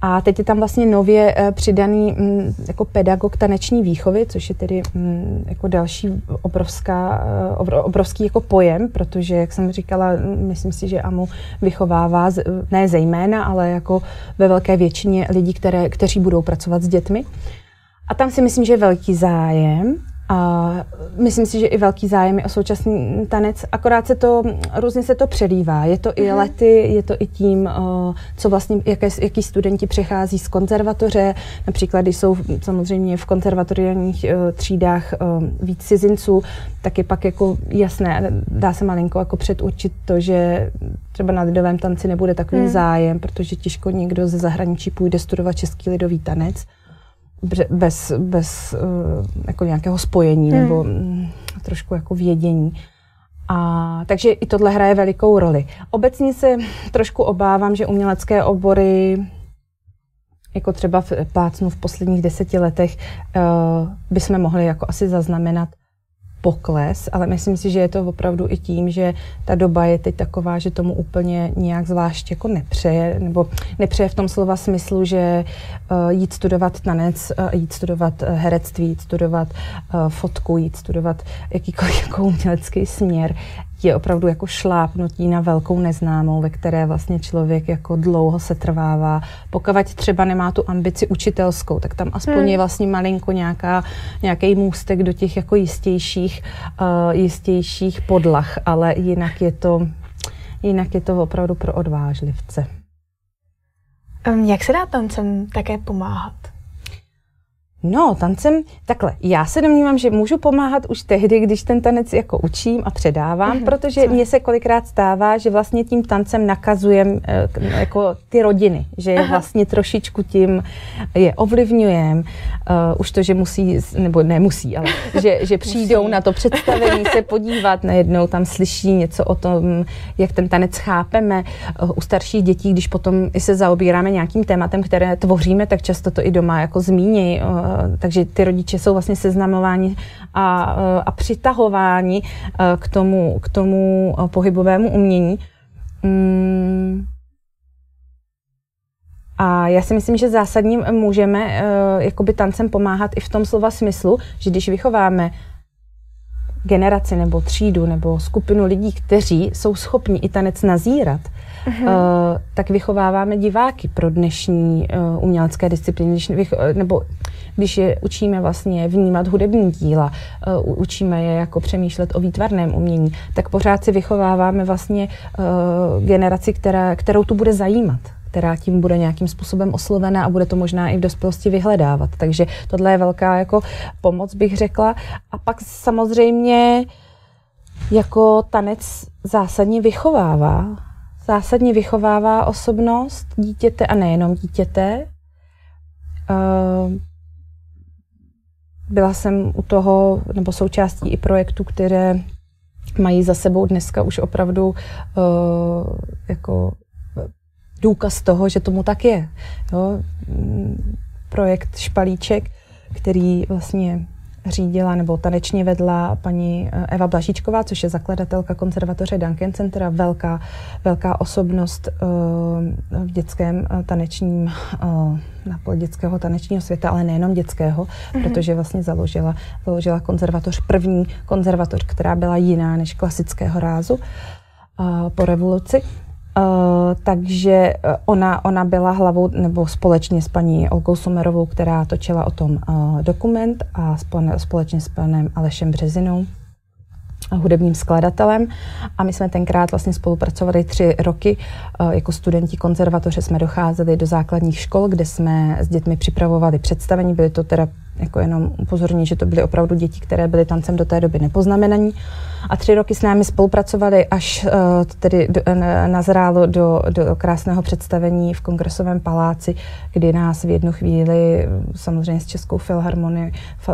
[SPEAKER 2] A teď je tam vlastně nově uh, přidaný um, jako pedagog taneční výchovy, což je tedy um, jako další obrovská, uh, obrovský jako pojem, protože, jak jsem říkala, myslím si, že AMU vychovává ne zejména, ale jako ve velké většině lidí, které, kteří budou pracovat s dětmi. A tam si myslím, že je velký zájem. A myslím si, že i velký zájem je o současný tanec, akorát se to, různě se to přelívá. Je to mm-hmm. i mhm. lety, je to i tím, co vlastně, jaké, jaký studenti přechází z konzervatoře, například když jsou samozřejmě v konzervatoriálních e, třídách e, víc cizinců, tak je pak jako jasné, dá se malinko jako předurčit to, že třeba na lidovém tanci nebude takový mm. zájem, protože těžko někdo ze zahraničí půjde studovat český lidový tanec bez, bez uh, jako nějakého spojení hmm. nebo um, trošku jako vědění. A, takže i tohle hraje velikou roli. Obecně se trošku obávám, že umělecké obory, jako třeba v plácnu v posledních deseti letech, uh, bychom mohli jako asi zaznamenat pokles, ale myslím si, že je to opravdu i tím, že ta doba je teď taková, že tomu úplně nějak zvlášť jako nepřeje, nebo nepřeje v tom slova smyslu, že uh, jít studovat tanec, uh, jít studovat uh, herectví, jít studovat uh, fotku, jít studovat jakýkoliv jako umělecký směr je opravdu jako šlápnutí na velkou neznámou, ve které vlastně člověk jako dlouho se trvává. Pokud třeba nemá tu ambici učitelskou, tak tam aspoň hmm. je vlastně malinko nějaká, nějaký můstek do těch jako jistějších, uh, jistějších podlah, ale jinak je to, jinak je to opravdu pro odvážlivce.
[SPEAKER 1] Um, jak se dá tancem také pomáhat?
[SPEAKER 2] No, tancem, takhle, já se domnívám, že můžu pomáhat už tehdy, když ten tanec jako učím a předávám, mm-hmm. protože mně se kolikrát stává, že vlastně tím tancem nakazujem eh, jako ty rodiny, že je vlastně trošičku tím je ovlivňujem, uh, už to, že musí, nebo nemusí, ale že, že přijdou na to představení se podívat, najednou tam slyší něco o tom, jak ten tanec chápeme. Uh, u starších dětí, když potom i se zaobíráme nějakým tématem, které tvoříme, tak často to i doma jako zmíní. Uh, takže ty rodiče jsou vlastně seznamováni a, a přitahováni k tomu, k tomu pohybovému umění. Mm. A já si myslím, že zásadně můžeme jakoby tancem pomáhat i v tom slova smyslu, že když vychováme generaci nebo třídu nebo skupinu lidí, kteří jsou schopni i tanec nazírat, uh-huh. uh, tak vychováváme diváky pro dnešní uh, umělecké disciplíny, když vycho- nebo když je učíme vlastně vnímat hudební díla, uh, učíme je jako přemýšlet o výtvarném umění, tak pořád si vychováváme vlastně uh, generaci, která, kterou tu bude zajímat která tím bude nějakým způsobem oslovena a bude to možná i v dospělosti vyhledávat. Takže tohle je velká jako pomoc, bych řekla. A pak samozřejmě jako tanec zásadně vychovává. Zásadně vychovává osobnost dítěte a nejenom dítěte. Uh, byla jsem u toho, nebo součástí i projektu, které mají za sebou dneska už opravdu uh, jako důkaz toho, že tomu tak je. Jo? Projekt Špalíček, který vlastně řídila nebo tanečně vedla paní eh, Eva Blažičková, což je zakladatelka konzervatoře Duncan Centera, velká, velká osobnost uh, v dětském uh, tanečním, na dětského tanečního světa, ale nejenom dětského, mm-hmm. protože vlastně založila, založila konzervatoř, první konzervatoř, která byla jiná než klasického rázu po revoluci. Uh, takže ona, ona byla hlavou, nebo společně s paní Olkou Sumerovou, která točila o tom uh, dokument a společně s panem Alešem Březinou, hudebním skladatelem a my jsme tenkrát vlastně spolupracovali tři roky. Jako studenti konzervatoře jsme docházeli do základních škol, kde jsme s dětmi připravovali představení. Byly to teda jako jenom upozorní, že to byly opravdu děti, které byly tancem do té doby nepoznamenaní. A tři roky s námi spolupracovali, až uh, tedy do, uh, nazrálo do, do krásného představení v Kongresovém paláci, kdy nás v jednu chvíli, samozřejmě s Českou filharmonií,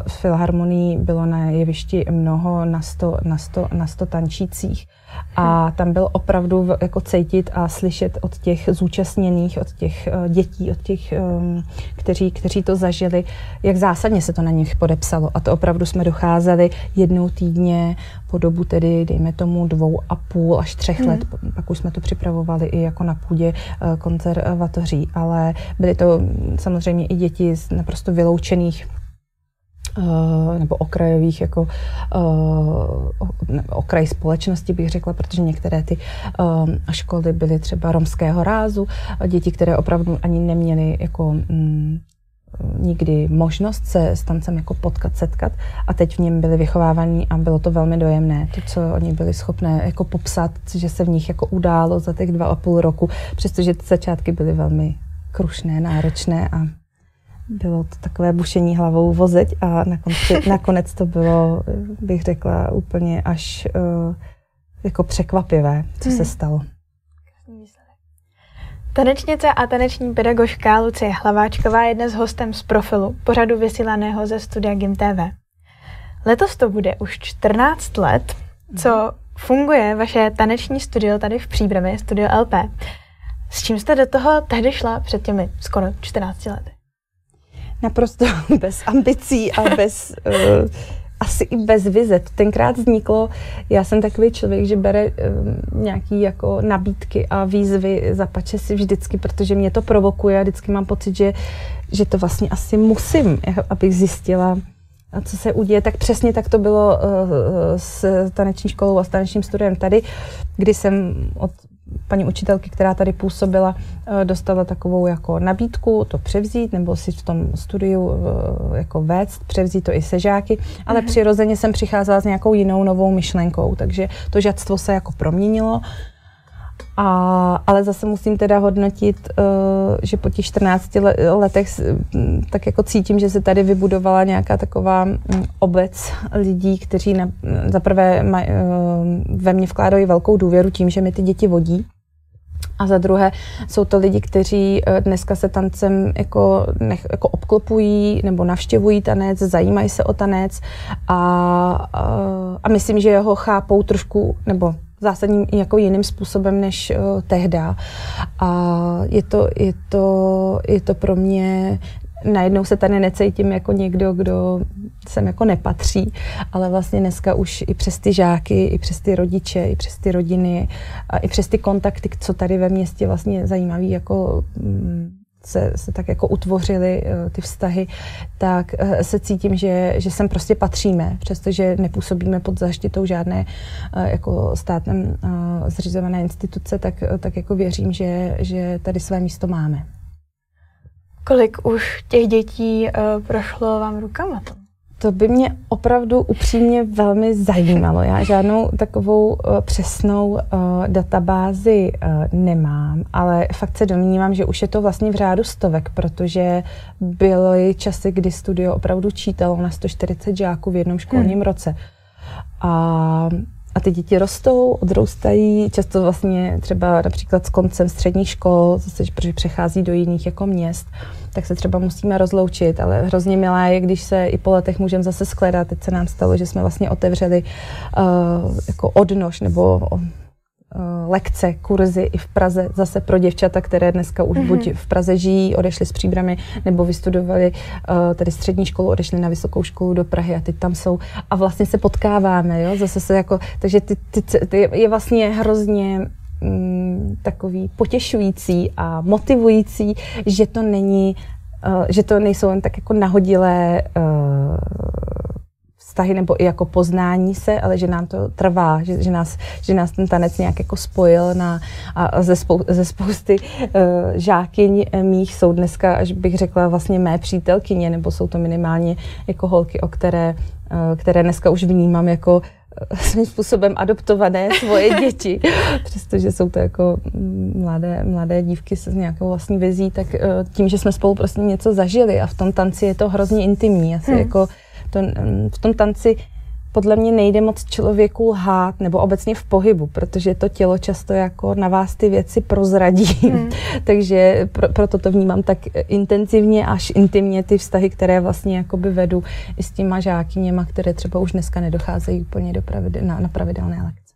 [SPEAKER 2] filharmonií bylo na jevišti mnoho na sto, na sto, na sto tančících. A tam byl opravdu jako cítit a slyšet od těch zúčastněných, od těch uh, dětí, od těch, um, kteří, kteří to zažili, jak zásadně se to na nich podepsalo. A to opravdu jsme docházeli jednou týdně po dobu tedy, dejme tomu, dvou a půl až třech hmm. let. Pak už jsme to připravovali i jako na půdě uh, konzervatoří, ale byly to samozřejmě i děti z naprosto vyloučených Eh, nebo okrajových jako uh, okraj společnosti bych řekla, protože některé ty uh, školy byly třeba romského rázu, děti, které opravdu ani neměly jako um, nikdy možnost se s tancem jako potkat, setkat a teď v něm byli vychovávaní a bylo to velmi dojemné, to, co oni byli schopné jako popsat, že se v nich jako událo za těch dva a půl roku, přestože ty začátky byly velmi krušné, náročné a bylo to takové bušení hlavou vozeť a nakonec, nakonec to bylo, bych řekla, úplně až uh, jako překvapivé, co hmm. se stalo.
[SPEAKER 1] Tanečnice a taneční pedagožka Lucie Hlaváčková je dnes hostem z profilu pořadu vysílaného ze studia GIM TV. Letos to bude už 14 let, co funguje vaše taneční studio tady v Příbrami, studio LP. S čím jste do toho tehdy šla před těmi skoro 14 lety?
[SPEAKER 2] Naprosto bez ambicí a bez, uh, asi i bez vize. To tenkrát vzniklo, já jsem takový člověk, že bere uh, nějaký jako nabídky a výzvy za pače si vždycky, protože mě to provokuje a vždycky mám pocit, že, že to vlastně asi musím, abych zjistila, co se uděje, tak přesně tak to bylo uh, s taneční školou a s tanečním studiem tady, kdy jsem od paní učitelky, která tady působila, eh, dostala takovou jako nabídku to převzít nebo si v tom studiu eh, jako vést, převzít to i sežáky, ale mm-hmm. přirozeně jsem přicházela s nějakou jinou novou myšlenkou, takže to žadstvo se jako proměnilo. A, ale zase musím teda hodnotit, uh, že po těch 14 letech tak jako cítím, že se tady vybudovala nějaká taková obec lidí, kteří na, za prvé maj, uh, ve mně vkládají velkou důvěru tím, že mi ty děti vodí. A za druhé jsou to lidi, kteří dneska se tancem jako, nech, jako obklopují nebo navštěvují tanec, zajímají se o tanec a, a, a myslím, že ho chápou trošku, nebo zásadním jako jiným způsobem než uh, tehda. A je to, je, to, je to pro mě najednou se tady necítím jako někdo, kdo sem jako nepatří, ale vlastně dneska už i přes ty žáky, i přes ty rodiče, i přes ty rodiny, a i přes ty kontakty, co tady ve městě vlastně zajímavý jako mm, se, se tak jako utvořily uh, ty vztahy, tak uh, se cítím, že, že sem prostě patříme, přestože nepůsobíme pod zaštitou žádné uh, jako státem zřizované instituce, tak, tak jako věřím, že, že tady své místo máme.
[SPEAKER 1] Kolik už těch dětí prošlo vám rukama? To?
[SPEAKER 2] To by mě opravdu upřímně velmi zajímalo. Já žádnou takovou uh, přesnou uh, databázi uh, nemám, ale fakt se domnívám, že už je to vlastně v řádu stovek, protože byly časy, kdy studio opravdu čítalo na 140 žáků v jednom školním hmm. roce. A a ty děti rostou, odrůstají, často vlastně třeba například s koncem středních škol, zase, protože přechází do jiných jako měst, tak se třeba musíme rozloučit, ale hrozně milé je, když se i po letech můžeme zase skledat. Teď se nám stalo, že jsme vlastně otevřeli uh, jako odnož nebo lekce, kurzy i v Praze zase pro děvčata, které dneska už mm-hmm. buď v Praze žijí, odešly z příbramy, nebo vystudovali uh, tady střední školu, odešli na vysokou školu do Prahy a teď tam jsou a vlastně se potkáváme, jo, zase se jako, takže ty, ty, ty je vlastně hrozně mm, takový potěšující a motivující, že to není, uh, že to nejsou jen tak jako nahodilé uh, vztahy nebo i jako poznání se, ale že nám to trvá, že, že, nás, že nás ten tanec nějak jako spojil na, a ze, spou, ze spousty uh, žákyň mých jsou dneska, až bych řekla, vlastně mé přítelkyně, nebo jsou to minimálně jako holky, o které, uh, které dneska už vnímám jako svým způsobem adoptované svoje děti, přestože jsou to jako mladé, mladé dívky s nějakou vlastní vizí, tak eh, tím, že jsme spolu prostě něco zažili a v tom tanci je to hrozně intimní. Asi hmm. jako to, v tom tanci podle mě nejde moc člověku lhát, nebo obecně v pohybu, protože to tělo často jako na vás ty věci prozradí. Hmm. Takže pro, proto to vnímám tak intenzivně až intimně ty vztahy, které vlastně jakoby vedu i s těma žákyněma, které třeba už dneska nedocházejí úplně do pravidel, na, na pravidelné lekce.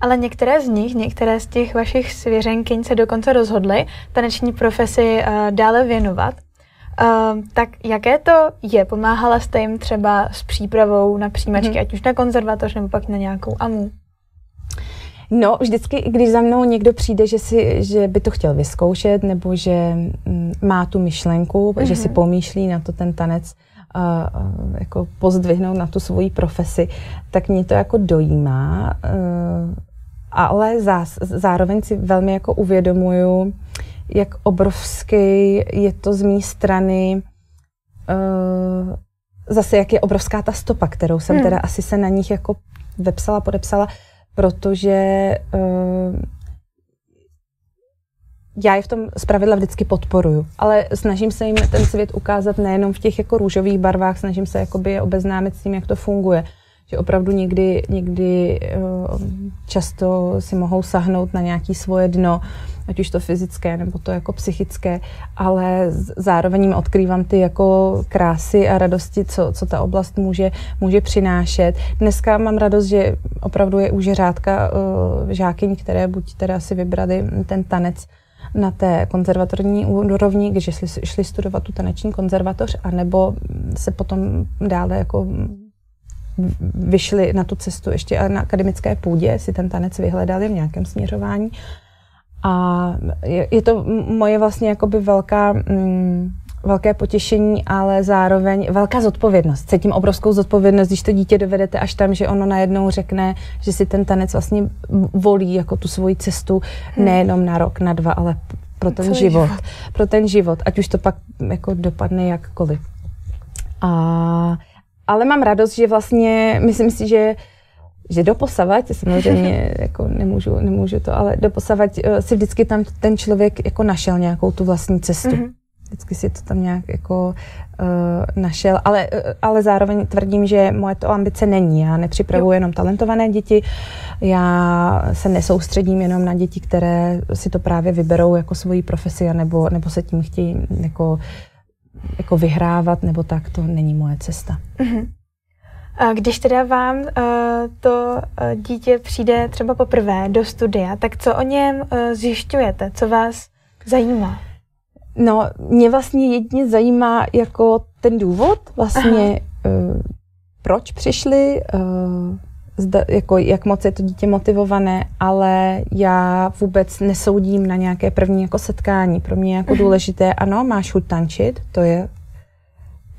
[SPEAKER 1] Ale některé z nich, některé z těch vašich svěřenkyň se dokonce rozhodly taneční profesi uh, dále věnovat. Uh, tak jaké to je? Pomáhala jste jim třeba s přípravou na přijímačky, hmm. ať už na konzervatoř nebo pak na nějakou AMU?
[SPEAKER 2] No, vždycky, když za mnou někdo přijde, že, si, že by to chtěl vyzkoušet, nebo že mm, má tu myšlenku, mm-hmm. že si mhm. pomýšlí na to ten tanec, uh, uh, jako pozdvihnout na tu svoji profesi, tak mě to jako dojímá. Uh, ale zás, zároveň si velmi jako uvědomuju, jak obrovský je to z mé strany, uh, zase jak je obrovská ta stopa, kterou jsem hmm. teda asi se na nich jako vepsala, podepsala, protože uh, já je v tom zpravidla vždycky podporuju, ale snažím se jim ten svět ukázat nejenom v těch jako růžových barvách, snažím se jakoby je obeznámit s tím, jak to funguje že opravdu někdy, někdy eh, často si mohou sahnout na nějaké svoje dno, ať už to fyzické nebo to jako psychické, ale zároveň jim odkrývám ty jako krásy a radosti, co, co ta oblast může, může přinášet. Dneska mám radost, že opravdu je už řádka uh, žákyň, které buď teda si vybrali ten tanec na té konzervatorní úrovni, když šli, šli studovat tu taneční konzervatoř, anebo se potom dále jako vyšli na tu cestu ještě na akademické půdě, si ten tanec vyhledali v nějakém směřování. A je, je to moje vlastně jakoby velká, mm, velké potěšení, ale zároveň velká zodpovědnost. Cítím obrovskou zodpovědnost, když to dítě dovedete až tam, že ono najednou řekne, že si ten tanec vlastně volí jako tu svoji cestu hmm. nejenom na rok, na dva, ale pro ten život, život. Pro ten život, ať už to pak jako dopadne jakkoliv. A ale mám radost, že vlastně, myslím si, že že doposavať, samozřejmě jako nemůžu, nemůžu to, ale doposavať uh, si vždycky tam ten člověk jako našel nějakou tu vlastní cestu. Mm-hmm. Vždycky si to tam nějak jako uh, našel, ale, uh, ale zároveň tvrdím, že moje to ambice není. Já nepřipravuji jenom talentované děti, já se nesoustředím jenom na děti, které si to právě vyberou jako svoji profesi, nebo, nebo se tím chtějí jako, jako vyhrávat, nebo tak, to není moje cesta. Mm-hmm.
[SPEAKER 1] A když teda vám uh, to uh, dítě přijde třeba poprvé do studia, tak co o něm uh, zjišťujete? Co vás zajímá?
[SPEAKER 2] No, mě vlastně jedině zajímá jako ten důvod, vlastně uh, proč přišli, zda, jako jak moc je to dítě motivované, ale já vůbec nesoudím na nějaké první jako setkání. Pro mě je jako mhm. důležité, ano, máš chuť tančit, to je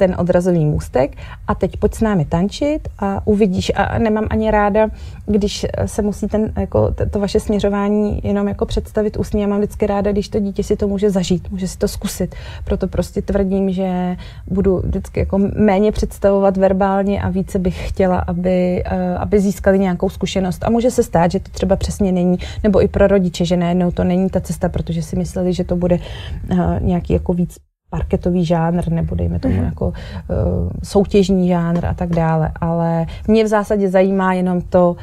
[SPEAKER 2] ten odrazový můstek a teď pojď s námi tančit a uvidíš. A nemám ani ráda, když se musí ten, jako, to vaše směřování jenom jako představit ústně. Já mám vždycky ráda, když to dítě si to může zažít, může si to zkusit. Proto prostě tvrdím, že budu vždycky jako méně představovat verbálně a více bych chtěla, aby, eh, aby získali nějakou zkušenost. A může se stát, že to třeba přesně není, nebo i pro rodiče, že najednou to není ta cesta, protože si mysleli, že to bude eh, nějaký jako víc parketový žánr, nebo dejme tomu mm-hmm. jako uh, soutěžní žánr a tak dále. Ale mě v zásadě zajímá jenom to,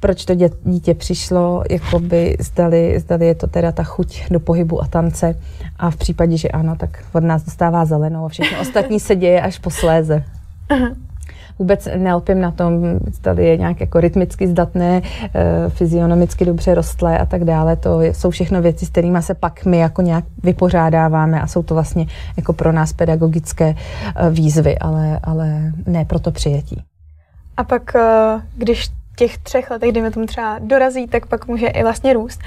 [SPEAKER 2] proč to dítě přišlo, jakoby zdali, zdali je to teda ta chuť do pohybu a tance a v případě, že ano, tak od nás dostává zelenou a všechno ostatní se děje až posléze. Uh-huh vůbec nelpím na tom, tady je nějak jako rytmicky zdatné, eh, fyzionomicky dobře rostlé a tak dále. To jsou všechno věci, s kterými se pak my jako nějak vypořádáváme a jsou to vlastně jako pro nás pedagogické eh, výzvy, ale, ale ne pro to přijetí.
[SPEAKER 1] A pak, eh, když těch třech letech, dejme tomu třeba dorazí, tak pak může i vlastně růst.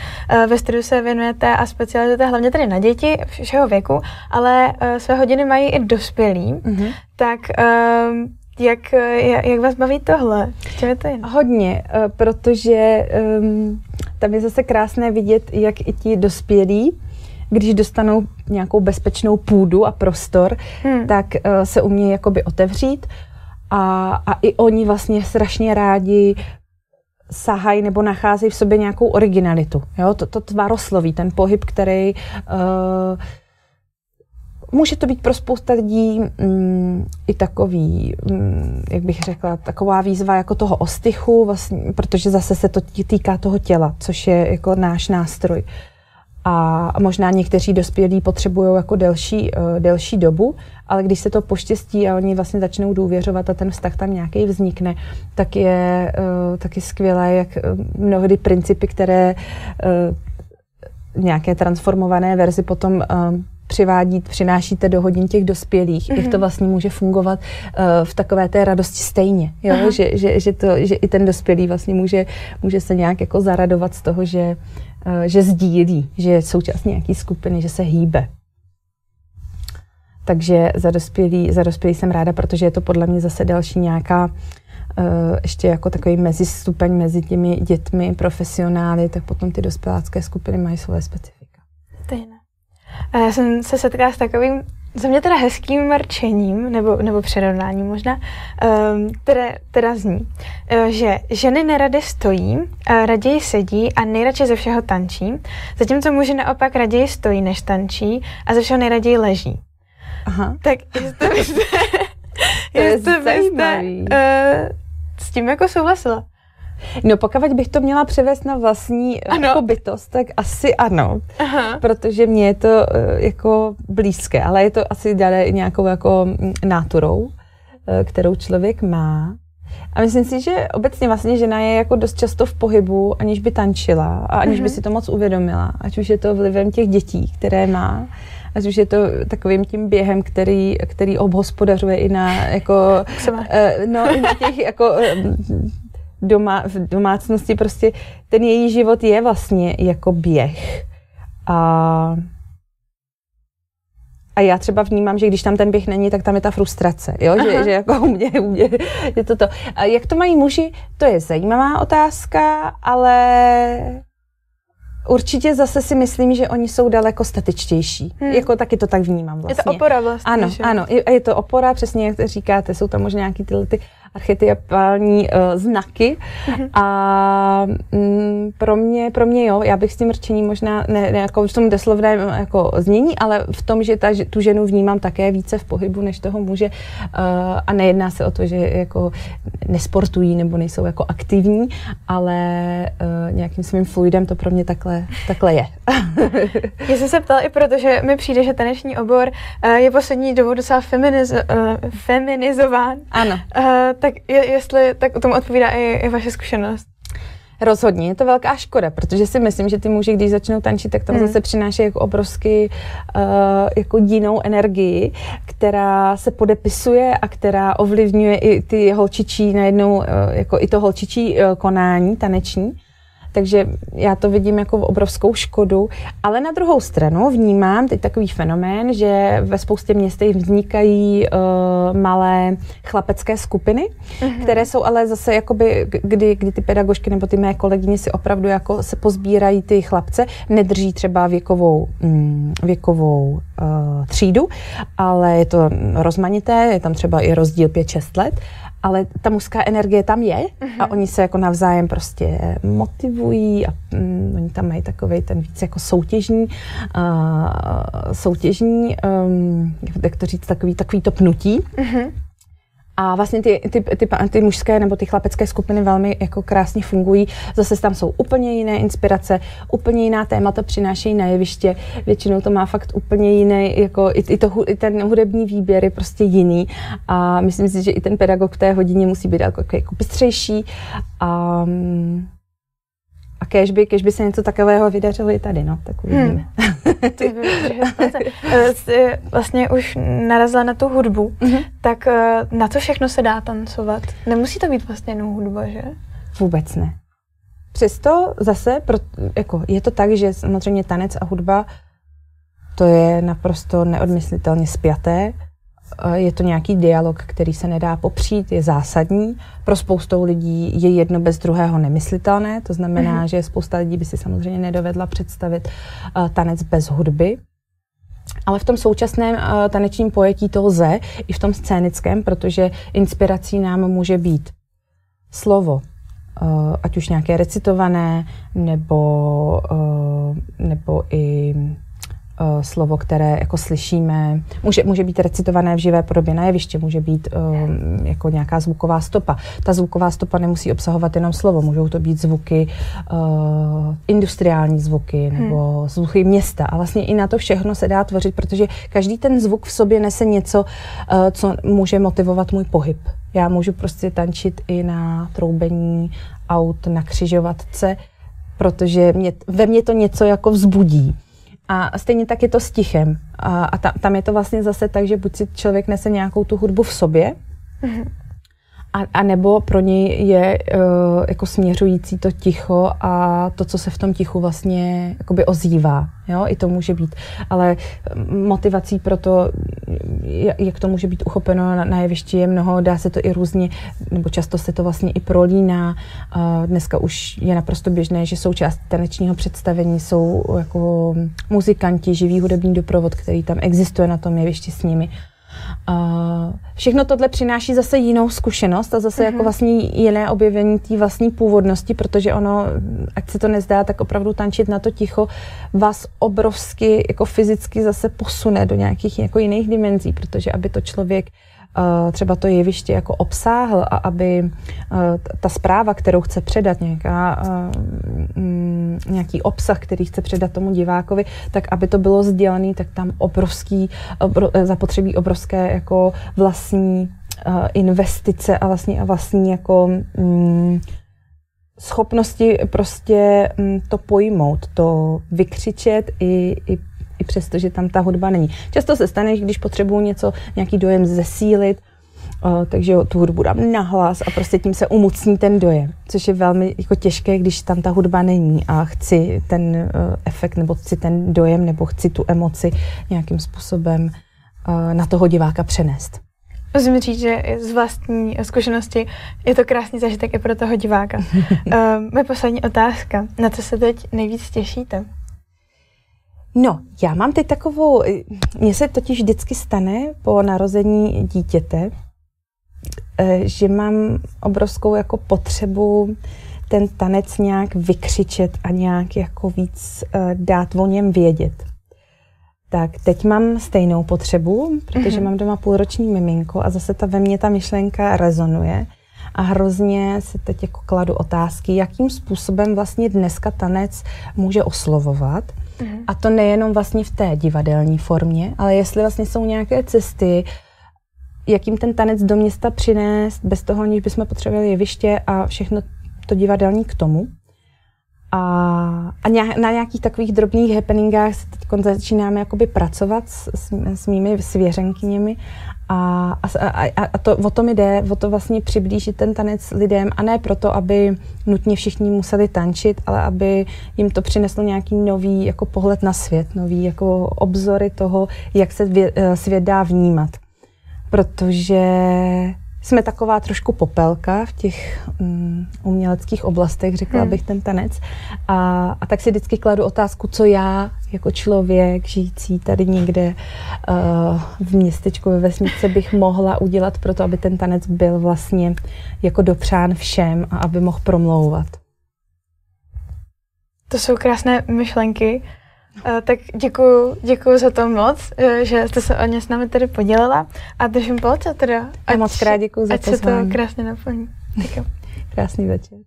[SPEAKER 1] Ve studiu se věnujete a specializujete hlavně tedy na děti všeho věku, ale své hodiny mají i dospělí. Mm-hmm. Tak jak, jak vás baví tohle? Čem je to jen?
[SPEAKER 2] Hodně, eh, protože um, tam je zase krásné vidět, jak i ti dospělí, když dostanou nějakou bezpečnou půdu a prostor, hmm. tak uh, se umějí jakoby otevřít a, a i oni vlastně strašně rádi sahají nebo nacházejí v sobě nějakou originalitu. Jo? To, to tvarosloví, ten pohyb, který uh, Může to být pro spousta lidí mm, i takový, mm, jak bych řekla, taková výzva jako toho ostychu, vlastně, protože zase se to týká toho těla, což je jako náš nástroj. A možná někteří dospělí potřebují jako delší, uh, delší dobu, ale když se to poštěstí a oni vlastně začnou důvěřovat a ten vztah tam nějaký vznikne, tak je uh, taky skvělé, jak uh, mnohdy principy, které uh, nějaké transformované verzi potom uh, přivádí, přinášíte do hodin těch dospělých, mm-hmm. jak to mhm. vlastně může fungovat uh, v takové té radosti stejně, jo? Že, že, že, to, že i ten dospělý vlastně může, může se nějak jako zaradovat z toho, že, uh, že sdílí, že je součást nějaký skupiny, že se hýbe. Takže za dospělý, za dospělý jsem ráda, protože je to podle mě zase další nějaká uh, ještě jako takový mezistupeň mezi těmi dětmi, profesionály, tak potom ty dospělácké skupiny mají svoje specifika.
[SPEAKER 1] Stejné. A já jsem se setkala s takovým za mě teda hezkým mrčením, nebo, nebo přirovnáním možná, um, které teda zní, uh, že ženy nerady stojí, uh, raději sedí a nejradši ze všeho tančí, zatímco muži naopak raději stojí, než tančí a ze všeho nejraději leží. Aha. Tak jestli byste, jestli byste uh, s tím jako souhlasila.
[SPEAKER 2] No pokud bych to měla převést na vlastní eh, ano. jako bytost, tak asi ano. Aha. Protože mně je to uh, jako blízké, ale je to asi dále nějakou jako mm, náturou, uh, kterou člověk má. A myslím si, že obecně vlastně žena je jako dost často v pohybu, aniž by tančila a aniž mm-hmm. by mhm. si to moc uvědomila. Ať už je to vlivem těch dětí, které má, ať už je to takovým tím během, který, který obhospodařuje i na jako, uh, no, i na těch jako doma, v domácnosti prostě ten její život je vlastně jako běh. A, a já třeba vnímám, že když tam ten běh není, tak tam je ta frustrace, jo? Že, že jako u mě, u mě je to to. A jak to mají muži, to je zajímavá otázka, ale Určitě zase si myslím, že oni jsou daleko statičtější. Hmm. Jako taky to tak vnímám vlastně.
[SPEAKER 1] Je to vlastně. opora vlastně.
[SPEAKER 2] Ano, že? ano. Je, je to opora, přesně jak říkáte, jsou tam možná nějaký tyhle ty archetypální uh, znaky mm-hmm. a mm, pro mě, pro mě jo, já bych s tím rčením možná, ne, ne jako v tom deslovném jako znění, ale v tom, že ta, tu ženu vnímám také více v pohybu než toho muže uh, a nejedná se o to, že jako nesportují nebo nejsou jako aktivní, ale uh, nějakým svým fluidem to pro mě takhle, takhle je.
[SPEAKER 1] Já jsem se ptala i proto, že mi přijde, že taneční obor uh, je poslední dobou docela feminiz- uh, feminizován.
[SPEAKER 2] Ano.
[SPEAKER 1] Uh, tak je, jestli tak o tom odpovídá i, i vaše zkušenost.
[SPEAKER 2] Rozhodně, je to velká škoda, protože si myslím, že ty muži, když začnou tančit, tak tam hmm. zase přináší jako obrovsky uh, jako jinou energii, která se podepisuje a která ovlivňuje i ty holčičí najednou, uh, jako i to holčičí uh, konání taneční takže já to vidím jako obrovskou škodu. Ale na druhou stranu vnímám teď takový fenomén, že ve spoustě městech vznikají uh, malé chlapecké skupiny, uh-huh. které jsou ale zase jakoby, kdy, kdy ty pedagožky nebo ty mé kolegyně si opravdu jako se pozbírají ty chlapce, nedrží třeba věkovou, mm, věkovou uh, třídu, ale je to rozmanité, je tam třeba i rozdíl 5-6 let ale ta mužská energie tam je uh-huh. a mhm. oni se jako navzájem prostě motivují a mm, oni tam mají takový ten víc jako soutěžní, uh, soutěžní, um, jak to říct, takový, takový to pnutí. Uh-huh. A vlastně ty, ty, ty, ty mužské nebo ty chlapecké skupiny velmi jako krásně fungují. Zase tam jsou úplně jiné inspirace, úplně jiná témata přinášejí na jeviště. Většinou to má fakt úplně jiný, jako i, i, to, i ten hudební výběr je prostě jiný. A myslím si, že i ten pedagog v té hodině musí být jako, jako pystřejší. A, a kež by, kež by se něco takového vydařilo i tady, no, tak uvidíme.
[SPEAKER 1] Hmm. vlastně už narazila na tu hudbu, mm-hmm. tak eh, na to všechno se dá tancovat. Nemusí to být vlastně jenom hudba, že?
[SPEAKER 2] Vůbec ne. Přesto zase, pro, jako, je to tak, že samozřejmě tanec a hudba to je naprosto neodmyslitelně spjaté je to nějaký dialog, který se nedá popřít, je zásadní. Pro spoustou lidí je jedno bez druhého nemyslitelné, to znamená, mm-hmm. že spousta lidí by si samozřejmě nedovedla představit uh, tanec bez hudby. Ale v tom současném uh, tanečním pojetí to lze, i v tom scénickém, protože inspirací nám může být slovo, uh, ať už nějaké recitované, nebo, uh, nebo i uh, slovo, které jako slyšíme. Může, může být recitované v živé podobě na jeviště, může být uh, jako nějaká zvuková stopa. Ta zvuková stopa nemusí obsahovat jenom slovo, můžou to být zvuky, uh, industriální zvuky hmm. nebo hmm. zvuky města. A vlastně i na to všechno se dá tvořit, protože každý ten zvuk v sobě nese něco, uh, co může motivovat můj pohyb. Já můžu prostě tančit i na troubení aut, na křižovatce, protože mě, ve mně to něco jako vzbudí. A stejně tak je to s tichem. A, a ta, tam je to vlastně zase tak, že buď si člověk nese nějakou tu hudbu v sobě, mm-hmm. A, a nebo pro něj je uh, jako směřující to ticho a to, co se v tom tichu vlastně jakoby ozývá. Jo, i to může být. Ale motivací pro to, jak to může být uchopeno na, na jevišti, je mnoho, dá se to i různě, nebo často se to vlastně i prolíná. Dneska už je naprosto běžné, že součást tanečního představení jsou jako muzikanti, živý hudební doprovod, který tam existuje na tom jevišti s nimi. Uh, všechno tohle přináší zase jinou zkušenost a zase uh-huh. jako vlastní jiné objevení té vlastní původnosti, protože ono, ať se to nezdá, tak opravdu tančit na to ticho vás obrovsky jako fyzicky zase posune do nějakých jako jiných dimenzí, protože aby to člověk Eh, třeba to jeviště jako obsáhl a aby eh, ta zpráva, kterou chce předat, nějaká, eh, mm, nějaký obsah, který chce předat tomu divákovi, tak aby to bylo sdělený, tak tam obrovský, zapotřebí obrovské jako vlastní investice a vlastní, a vlastní jako mm, schopnosti prostě mm, to pojmout, to vykřičet i i přesto, že tam ta hudba není. Často se stane, že když potřebuju něco, nějaký dojem zesílit, Uh, takže tu hudbu dám nahlas a prostě tím se umocní ten dojem, což je velmi jako těžké, když tam ta hudba není a chci ten uh, efekt nebo chci ten dojem nebo chci tu emoci nějakým způsobem uh, na toho diváka přenést.
[SPEAKER 1] Musím říct, že z vlastní zkušenosti je to krásný zažitek i pro toho diváka. uh, moje poslední otázka. Na co se teď nejvíc těšíte?
[SPEAKER 2] No, já mám teď takovou, mně se totiž vždycky stane po narození dítěte, eh, že mám obrovskou jako potřebu ten tanec nějak vykřičet a nějak jako víc eh, dát o něm vědět. Tak teď mám stejnou potřebu, protože mm-hmm. mám doma půlroční miminko a zase ta ve mně ta myšlenka rezonuje a hrozně se teď jako kladu otázky, jakým způsobem vlastně dneska tanec může oslovovat. A to nejenom vlastně v té divadelní formě, ale jestli vlastně jsou nějaké cesty, jakým ten tanec do města přinést, bez toho, aniž bychom potřebovali jeviště a všechno to divadelní k tomu. A, a na nějakých takových drobných happeningách se teď začínáme jakoby pracovat s, s, s mými svěřenkyněmi a, a, a, a to, o tom jde, o to vlastně přiblížit ten tanec lidem a ne proto, aby nutně všichni museli tančit, ale aby jim to přineslo nějaký nový jako pohled na svět, nový jako obzory toho, jak se eh, svět dá vnímat. Protože jsme taková trošku popelka v těch um, uměleckých oblastech, řekla hmm. bych ten tanec. A, a tak si vždycky kladu otázku, co já jako člověk žijící tady někde uh, v městečku ve vesnici bych mohla udělat pro to, aby ten tanec byl vlastně jako dopřán všem a aby mohl promlouvat.
[SPEAKER 1] To jsou krásné myšlenky. Uh, tak děkuji, děkuji za to moc, uh, že jste se o ně s námi tady podělila a držím palce teda.
[SPEAKER 2] Ať, a moc krát děkuji za
[SPEAKER 1] ať pozvání. Ať se to krásně naplní.
[SPEAKER 2] Krásný večer.